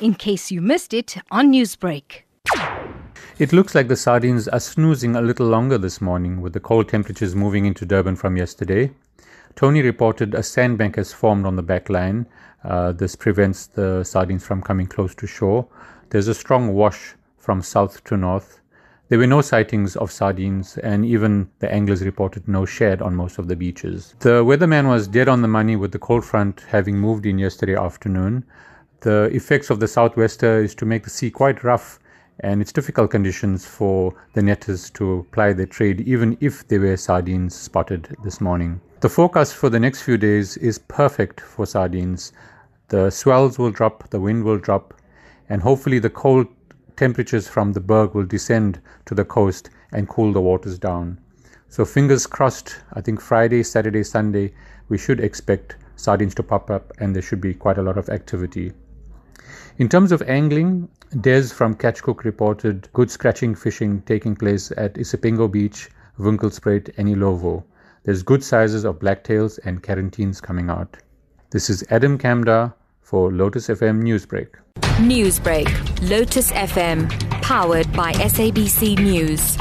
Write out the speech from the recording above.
in case you missed it on Newsbreak. It looks like the sardines are snoozing a little longer this morning with the cold temperatures moving into Durban from yesterday. Tony reported a sandbank has formed on the back line. Uh, this prevents the sardines from coming close to shore. There's a strong wash from south to north. There were no sightings of sardines, and even the anglers reported no shad on most of the beaches. The weatherman was dead on the money with the cold front having moved in yesterday afternoon. The effects of the southwester is to make the sea quite rough, and it's difficult conditions for the netters to ply their trade, even if there were sardines spotted this morning. The forecast for the next few days is perfect for sardines. The swells will drop, the wind will drop, and hopefully the cold temperatures from the berg will descend to the coast and cool the waters down. So, fingers crossed, I think Friday, Saturday, Sunday, we should expect sardines to pop up and there should be quite a lot of activity. In terms of angling, Des from Catch Cook reported good scratching fishing taking place at Isipingo Beach, Winkelspruit, and Ilovo. There's good sizes of blacktails and karanteens coming out. This is Adam Kamdar for Lotus FM Newsbreak. Newsbreak, Lotus FM, powered by SABC News.